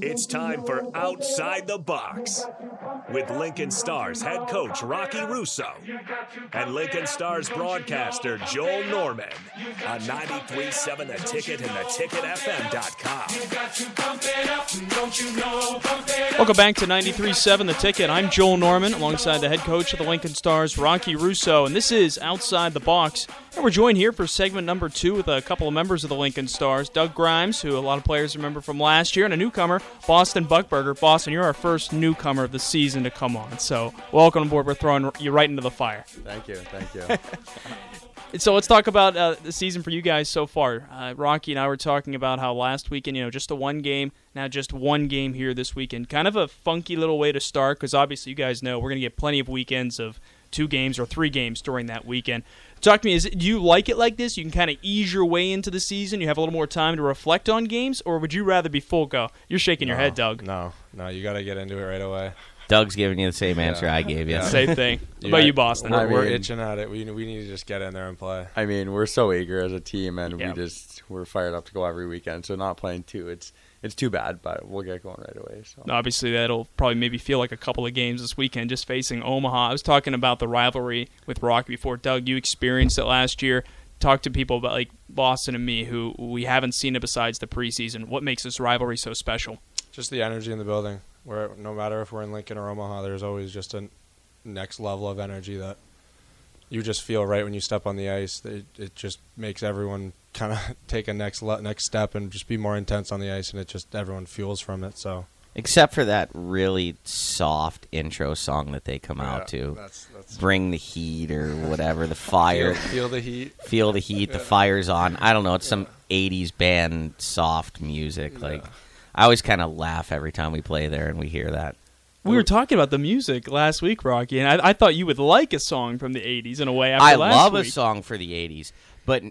It's time for Outside the Box with Lincoln Stars head coach Rocky Russo and Lincoln Stars broadcaster Joel Norman on 93.7 The Ticket and theticketfm.com. Welcome back to 93.7 The Ticket. I'm Joel Norman alongside the head coach of the Lincoln Stars, Rocky Russo, and this is Outside the Box. And we're joined here for segment number two with a couple of members of the Lincoln Stars. Doug Grimes, who a lot of players remember from last year, and a newcomer, Boston Buckberger. Boston, you're our first newcomer of the season to come on. So welcome aboard. We're throwing you right into the fire. Thank you. Thank you. So let's talk about uh, the season for you guys so far. Uh, Rocky and I were talking about how last weekend, you know, just the one game, now just one game here this weekend. Kind of a funky little way to start because obviously you guys know we're going to get plenty of weekends of two games or three games during that weekend. Talk to me. Is it, do you like it like this? You can kind of ease your way into the season. You have a little more time to reflect on games, or would you rather be full go? You're shaking your head, Doug. No, no, you got to get into it right away. Doug's giving you the same answer I gave you. Yeah. Same thing. What about you, Boston? We're, I we're itching at it. We we need to just get in there and play. I mean, we're so eager as a team, and Yeah. we just we're fired up to go every weekend. So not playing two, it's it's too bad, but we'll get going right away. So Obviously, that'll probably maybe feel like a couple of games this weekend just facing Omaha. I was talking about the rivalry with Rocky before. Doug, you experienced it last year. Talk to people about like Boston and me who we haven't seen it besides the preseason. What makes this rivalry so special? Just the energy in the building. Where no matter if we're in Lincoln or Omaha, there's always just a next level of energy that you just feel right when you step on the ice. It, it just makes everyone kind of take a next le- next step and just be more intense on the ice, and it just everyone fuels from it. So Except for that really soft intro song that they come out to. That's, that's Bring the heat or whatever, the fire. Feel, feel the heat. Feel the heat, the fire's on. I don't know, it's some 80s band soft music. Like Yeah. I always kind of laugh every time we play there and we hear that. We were talking about the music last week, Rocky, and I, I thought you would like a song from the '80s in a way. After I last love a song for the 80s, but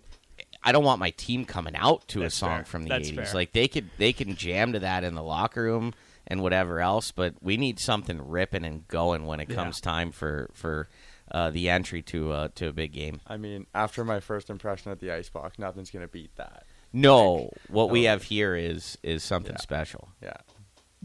I don't want my team coming out to That's a song fair. from the That's 80s. fair. Like they could they can jam to that in the locker room and whatever else, but we need something ripping and going when it Yeah. comes time for for uh, the entry to uh, to a big game. I mean, after my first impression at the ice box, nothing's gonna beat that. No, what we have here is is something Yeah. special. Yeah.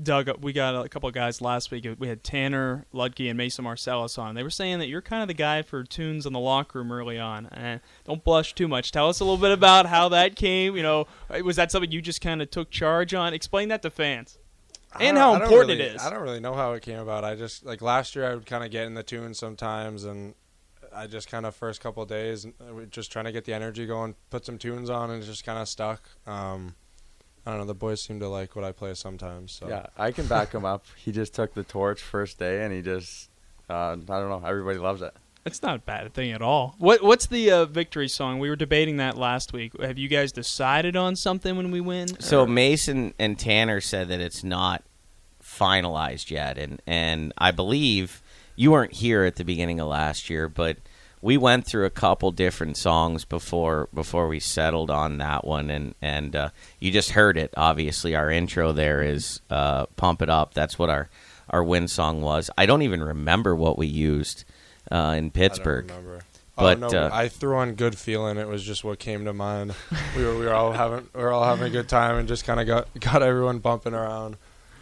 Doug, we got a couple of guys last week. We had Tanner Ludtke and Mason Marcellus on. They were saying that you're kind of the guy for tunes in the locker room early on. Eh, don't blush too much. Tell us a little bit about how that came. You know, was that something you just kind of took charge on? Explain that to fans. And how important really- it is. I don't really know how it came about. I just like last year I would kind of get in the tune sometimes, and I just kind of first couple of days just trying to get the energy going, put some tunes on, and it just kind of stuck. Um, I don't know. The boys seem to like what I play sometimes. So Yeah, I can back him up. He just took the torch first day, and he just uh, I don't know. Everybody loves it. It's not a bad thing at all. What What's the uh, victory song? We were debating that last week. Have you guys decided on something when we win? So Or- Mason and Tanner said that it's not finalized yet, and and I believe you weren't here at the beginning of last year, but we went through a couple different songs before before we settled on that one, and and uh, you just heard it. Obviously, our intro there is uh, "Pump It Up." That's what our our win song was. I don't even remember what we used uh, in I don't Pittsburgh. remember. But, oh, no, uh, I threw on "Good Feeling." It was just what came to mind. we were we were all having we were all having a good time and just kind of got got everyone bumping around.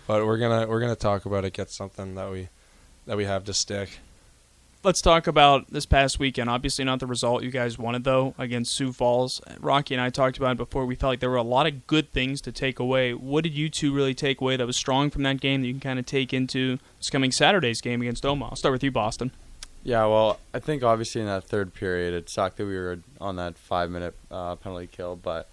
But we're gonna we're gonna talk about it. Get something that we that we have to stick. Let's talk about this past weekend. Obviously, not the result you guys wanted, though, against Sioux Falls. Rocky and I talked about it before. We felt like there were a lot of good things to take away. What did you two really take away that was strong from that game that you can kind of take into this coming Saturday's game against Omaha? I'll start with you, Boston. Yeah, well, I think obviously in that third period, it sucked that we were on that five minute uh, penalty kill, but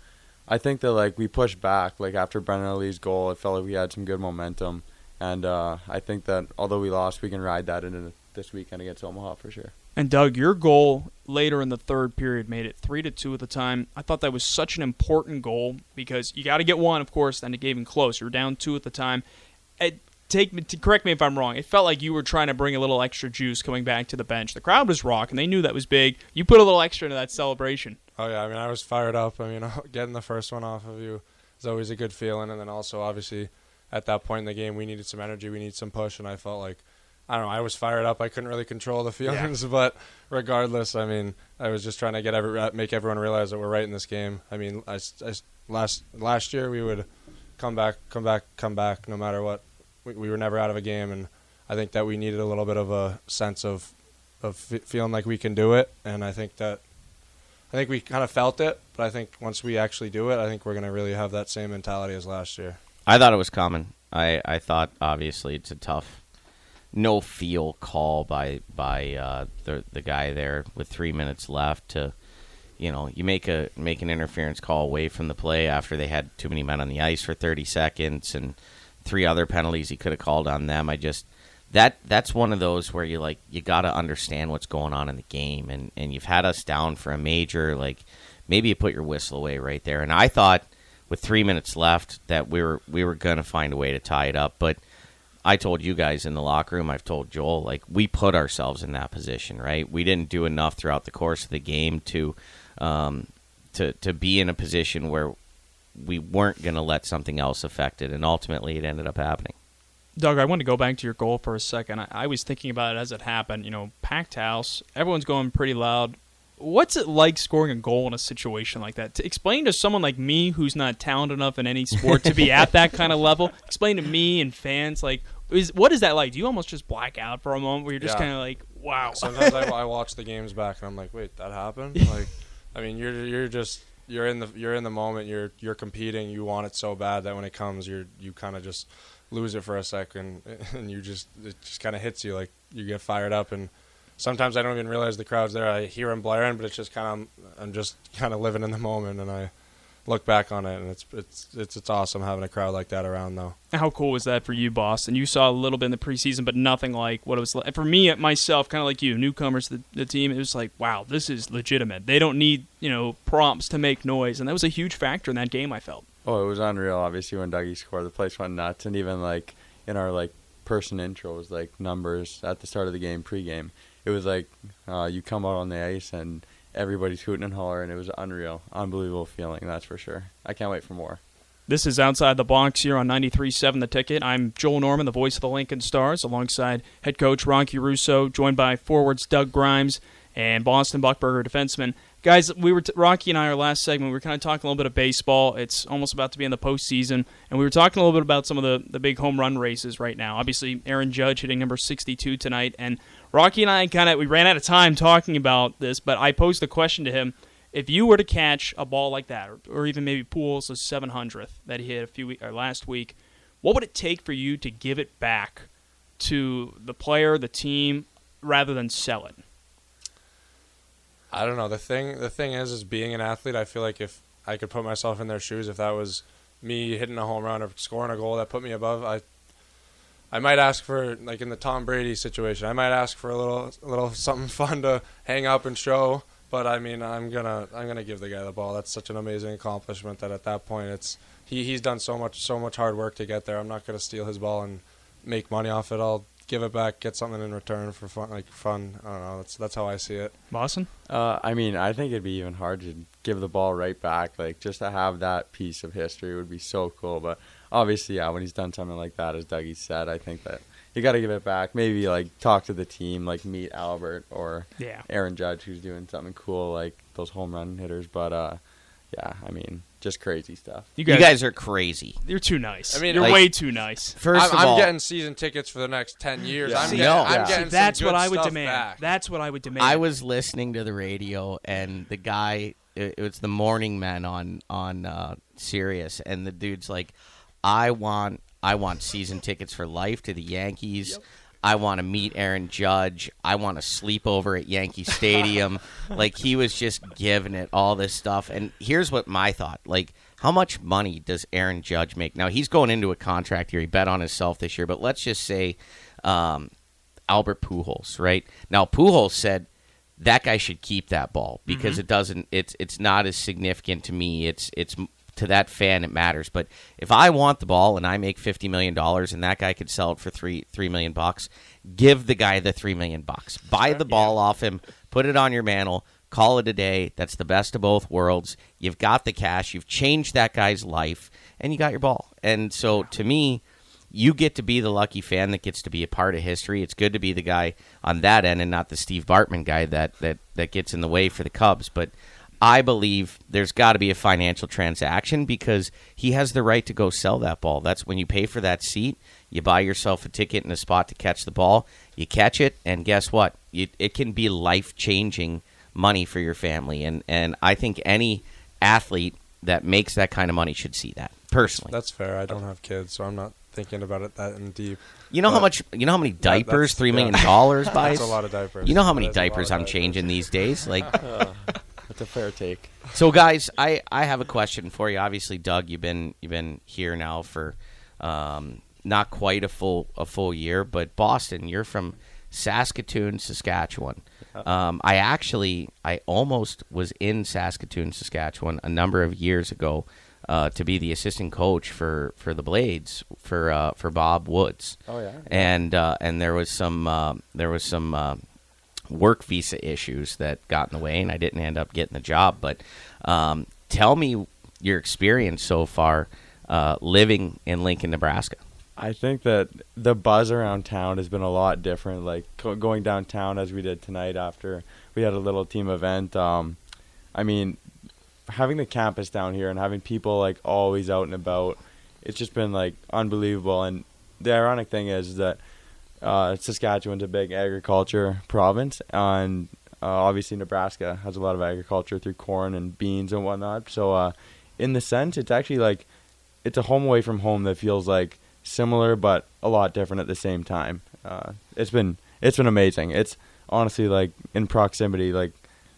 I think that like we pushed back. Like after Brennan Lee's goal, it felt like we had some good momentum, and uh, I think that although we lost, we can ride that into this weekend against Omaha for sure. And Doug, your goal later in the third period made it three to two at the time. I thought that was such an important goal because you got to get one, of course. Then it gave him close. You were down two at the time. It, take me to correct me if I'm wrong. It felt like you were trying to bring a little extra juice coming back to the bench. The crowd was rocking. They knew that was big. You put a little extra into that celebration. Oh yeah, I mean I was fired up. I mean getting the first one off of you is always a good feeling, and then also obviously at that point in the game we needed some energy, we need some push, and I felt like I don't know I was fired up. I couldn't really control the feelings, but regardless, I mean I was just trying to get every uh, make everyone realize that we're right in this game. I mean I, s- I s- last last year we would come back, come back, come back, no matter what. We, we were never out of a game, and I think that we needed a little bit of a sense of of feeling like we can do it, and I think that I think we kind of felt it, but I think once we actually do it, I think we're going to really have that same mentality as last year. I thought it was common. I, I thought obviously it's a tough, no feel call by by uh, the the guy there with three minutes left to, you know, you make a make an interference call away from the play after they had too many men on the ice for thirty seconds and three other penalties he could have called on them. I just that that's one of those where you like you got to understand what's going on in the game and and you've had us down for a major like maybe you put your whistle away right there and I thought with 3 minutes left that we were we were going to find a way to tie it up but I told you guys in the locker room I've told Joel like we put ourselves in that position right we didn't do enough throughout the course of the game to um, to to be in a position where we weren't going to let something else affect it and ultimately it ended up happening Doug, I want to go back to your goal for a second. I, I, was thinking about it as it happened. You know, packed house, everyone's going pretty loud. What's it like scoring a goal in a situation like that? To explain to someone like me who's not talented enough in any sport to be at that kind of level. Explain to me and fans like is what is that like? Do you almost just black out for a moment where you're just yeah. kind of like, wow? Sometimes I, I watch the games back and I'm like, wait, that happened? Like, I mean, you're you're just you're in the you're in the moment. You're you're competing. You want it so bad that when it comes, you're you kind of just lose it for a second, and you just it just kind of hits you like you get fired up. And sometimes I don't even realize the crowd's there. I hear them blaring, but it's just kind of I'm just kind of living in the moment, and I look back on it, and it's it's it's it's awesome having a crowd like that around though. How cool was that for you, Boston? You saw a little bit in the preseason, but nothing like what it was like for me myself. Kind of like you, newcomers to the, the team. It was like, wow, this is legitimate. They don't need you know prompts to make noise, and that was a huge factor in that game. I felt. Oh, it was unreal. Obviously, when Dougie scored, the place went nuts, and even like in our like person intros, like numbers at the start of the game, pregame, it was like uh, you come out on the ice and everybody's hooting and hollering. It was unreal, unbelievable feeling. That's for sure. I can't wait for more. This is Outside the Box here on 93.7 The Ticket. I'm Joel Norman, the voice of the Lincoln Stars, alongside head coach Rocky Russo, joined by forwards Doug Grimes and Boston Buckberger defenseman guys, we were t- Rocky and I our last segment. We were kind of talking a little bit of baseball. It's almost about to be in the postseason, and we were talking a little bit about some of the the big home run races right now. Obviously, Aaron Judge hitting number sixty two tonight, and Rocky and I kind of we ran out of time talking about this, but I posed a question to him. If you were to catch a ball like that, or, or even maybe Pujols' 700th that he hit a few or last week, what would it take for you to give it back to the player, the team, rather than sell it? I don't know. The thing the thing is is being an athlete, I feel like if I could put myself in their shoes, if that was me hitting a home run or scoring a goal that put me above, I I might ask for like in the Tom Brady situation, I might ask for a little a little something fun to hang up and show. But I mean, I'm gonna I'm gonna give the guy the ball. That's such an amazing accomplishment that at that point it's he he's done so much so much hard work to get there. I'm not gonna steal his ball and make money off it. I'll give it back, get something in return for fun. Like fun. I don't know. That's that's how I see it. Boston. Uh, I mean, I think it'd be even hard to give the ball right back. Like just to have that piece of history would be so cool. But obviously, yeah, when he's done something like that, as Dougie said, I think that you got to give it back. Maybe like talk to the team, like meet Albert or yeah. Aaron Judge, who's doing something cool like those home run hitters. But uh, yeah, I mean, just crazy stuff. You guys, you guys are crazy. You're too nice. I mean, you're like, way too nice. First I'm, of all, I'm getting season tickets for the next ten years. Yeah. I'm, getting, no. I'm getting That's what I would demand. Back. That's what I would demand. I was listening to the radio, and the guy, it, it was the Morning Man on on uh, Sirius, and the dude's like, "I want, I want season tickets for life to the Yankees." Yep. I want to meet Aaron Judge. I want to sleep over at Yankee Stadium. like he was just giving it all this stuff. And here's what my thought: like, how much money does Aaron Judge make? Now he's going into a contract here. He bet on himself this year, but let's just say um, Albert Pujols, right? Now Pujols said that guy should keep that ball because mm-hmm. it doesn't. It's it's not as significant to me. It's it's to that fan it matters. But if I want the ball and I make fifty million dollars and that guy could sell it for three three million bucks, give the guy the three million bucks. Buy the ball yeah. off him, put it on your mantle, call it a day. That's the best of both worlds. You've got the cash, you've changed that guy's life, and you got your ball. And so to me, you get to be the lucky fan that gets to be a part of history. It's good to be the guy on that end and not the Steve Bartman guy that that, that gets in the way for the Cubs. But I believe there's got to be a financial transaction because he has the right to go sell that ball. That's when you pay for that seat, you buy yourself a ticket and a spot to catch the ball, you catch it, and guess what? You, it can be life changing money for your family. And, and I think any athlete that makes that kind of money should see that personally. That's fair. I don't have kids, so I'm not thinking about it that in deep. You know how much? You know how many That- diapers that's- three yeah. dollars buys? That's a lot of diapers. You know how many That is a lot diapers I'm changing these days? Like, That's a fair take. so guys, I, I have a question for you. Obviously, Doug, you've been you've been here now for um, not quite a full a full year, but Boston, you're from Saskatoon, Saskatchewan. Um, I actually I almost was in Saskatoon, Saskatchewan a number of years ago uh, to be the assistant coach for, for the Blades for uh, for Bob Woods. Oh, yeah? and uh, and there was some uh, there was some uh, work visa issues that got in the way, and I didn't end up getting the job. But um, tell me your experience so far uh, living in Lincoln, Nebraska. I think that the buzz around town has been a lot different. Like going downtown as we did tonight after we had a little team event. Um, I mean, having the campus down here and having people like always out and about, it's just been like unbelievable. And the ironic thing is that uh, Saskatchewan's a big agriculture province, and uh, obviously Nebraska has a lot of agriculture through corn and beans and whatnot. So, uh, in the sense, it's actually like it's a home away from home that feels like similar but a lot different at the same time. Uh, it's been it's been amazing. It's honestly like in proximity, like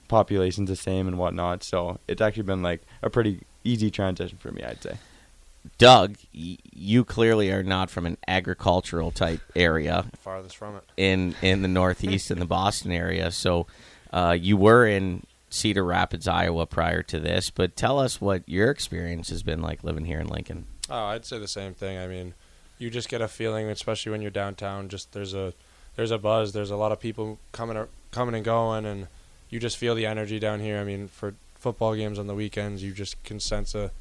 population's the same and whatnot. So it's actually been like a pretty easy transition for me, I'd say. Doug, y- you clearly are not from an agricultural type area farthest from it. in in the Northeast in the Boston area. So uh, you were in Cedar Rapids, Iowa, prior to this. But tell us what your experience has been like living here in Lincoln. Oh, I'd say the same thing. I mean, you just get a feeling, especially when you're downtown. Just there's a there's a buzz. There's a lot of people coming coming and going, and you just feel the energy down here. I mean, for football games on the weekends, you just can sense a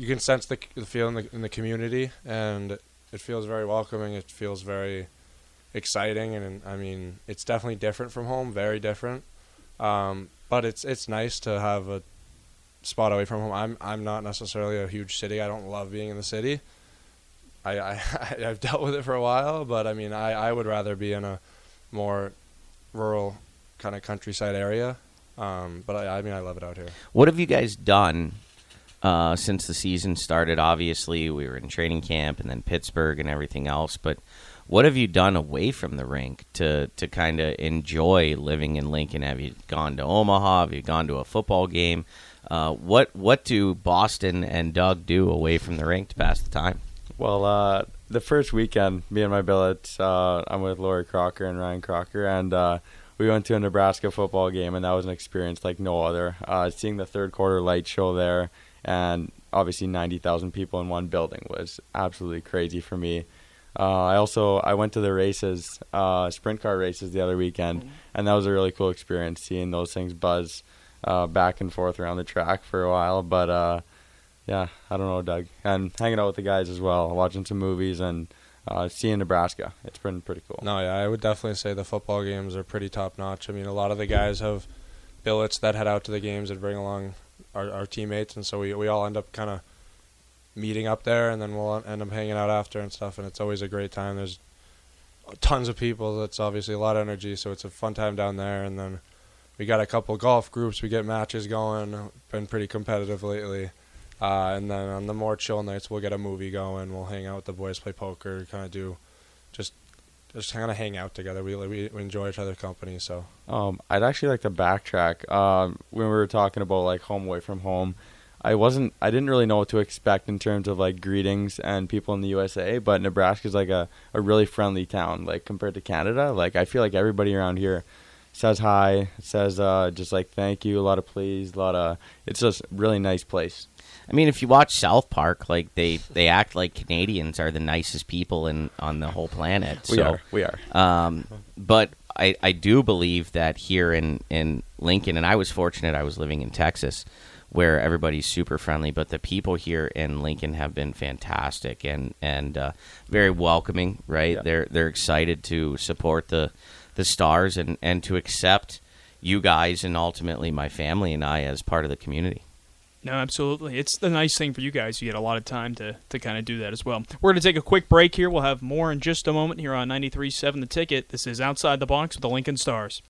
you can sense the, the feel in the, in the community, and it feels very welcoming. It feels very exciting, and I mean, it's definitely different from home. Very different. Um, but it's it's nice to have a spot away from home. I'm I'm not necessarily a huge city. I don't love being in the city. I, I I've dealt with it for a while, but I mean I, I would rather be in a more rural kind of countryside area. Um, but I, I mean I love it out here. What have you guys done uh, since the season started? Obviously, we were in training camp and then Pittsburgh and everything else. But what have you done away from the rink to to kind of enjoy living in Lincoln? Have you gone to Omaha? Have you gone to a football game? Uh, what what do Boston and Doug do away from the rink to pass the time? Well, uh, the first weekend, me and my billets, uh, I'm with Lori Crocker and Ryan Crocker, and uh, we went to a Nebraska football game, and that was an experience like no other. Uh, seeing the third quarter light show there, and obviously 90,000 people in one building was absolutely crazy for me. Uh, I also I went to the races, uh, sprint car races the other weekend, and that was a really cool experience seeing those things buzz uh, back and forth around the track for a while. But uh, yeah, I don't know, Doug. And hanging out with the guys as well, watching some movies and uh, seeing Nebraska. It's been pretty cool. No, yeah, I would definitely say the football games are pretty top notch. I mean, a lot of the guys have billets that head out to the games and bring along our, our teammates, and so we we all end up kind of meeting up there, and then we'll end up hanging out after and stuff. And it's always a great time. There's tons of people. That's obviously a lot of energy, so it's a fun time down there. And then we got a couple golf groups. We get matches going. Been pretty competitive lately. Uh, and then on the more chill nights, we'll get a movie going. We'll hang out with the boys, play poker, kind of do just just kind of hang out together. We, we enjoy each other's company. So Um, I'd actually like to backtrack. Um, when we were talking about like home away from home, I wasn't. I didn't really know what to expect in terms of like greetings and people in the USA. But Nebraska's like a, a really friendly town, like compared to Canada. Like I feel like everybody around here says hi, says uh, just like thank you, a lot of please, a lot of. It's just a really nice place. I mean, if you watch South Park, like they they act like Canadians are the nicest people in on the whole planet. We so, are. We are. Um, but I, I do believe that here in, in Lincoln, and I was fortunate, I was living in Texas, where everybody's super friendly, but the people here in Lincoln have been fantastic and and uh, very welcoming. Right? Yeah. They're they're excited to support the the stars and and to accept you guys and ultimately my family and I as part of the community. No, absolutely. It's the nice thing for you guys. You get a lot of time to, to kind of do that as well. We're going to take a quick break here. We'll have more in just a moment here on 93.7 The Ticket. This is Outside the Box with the Lincoln Stars.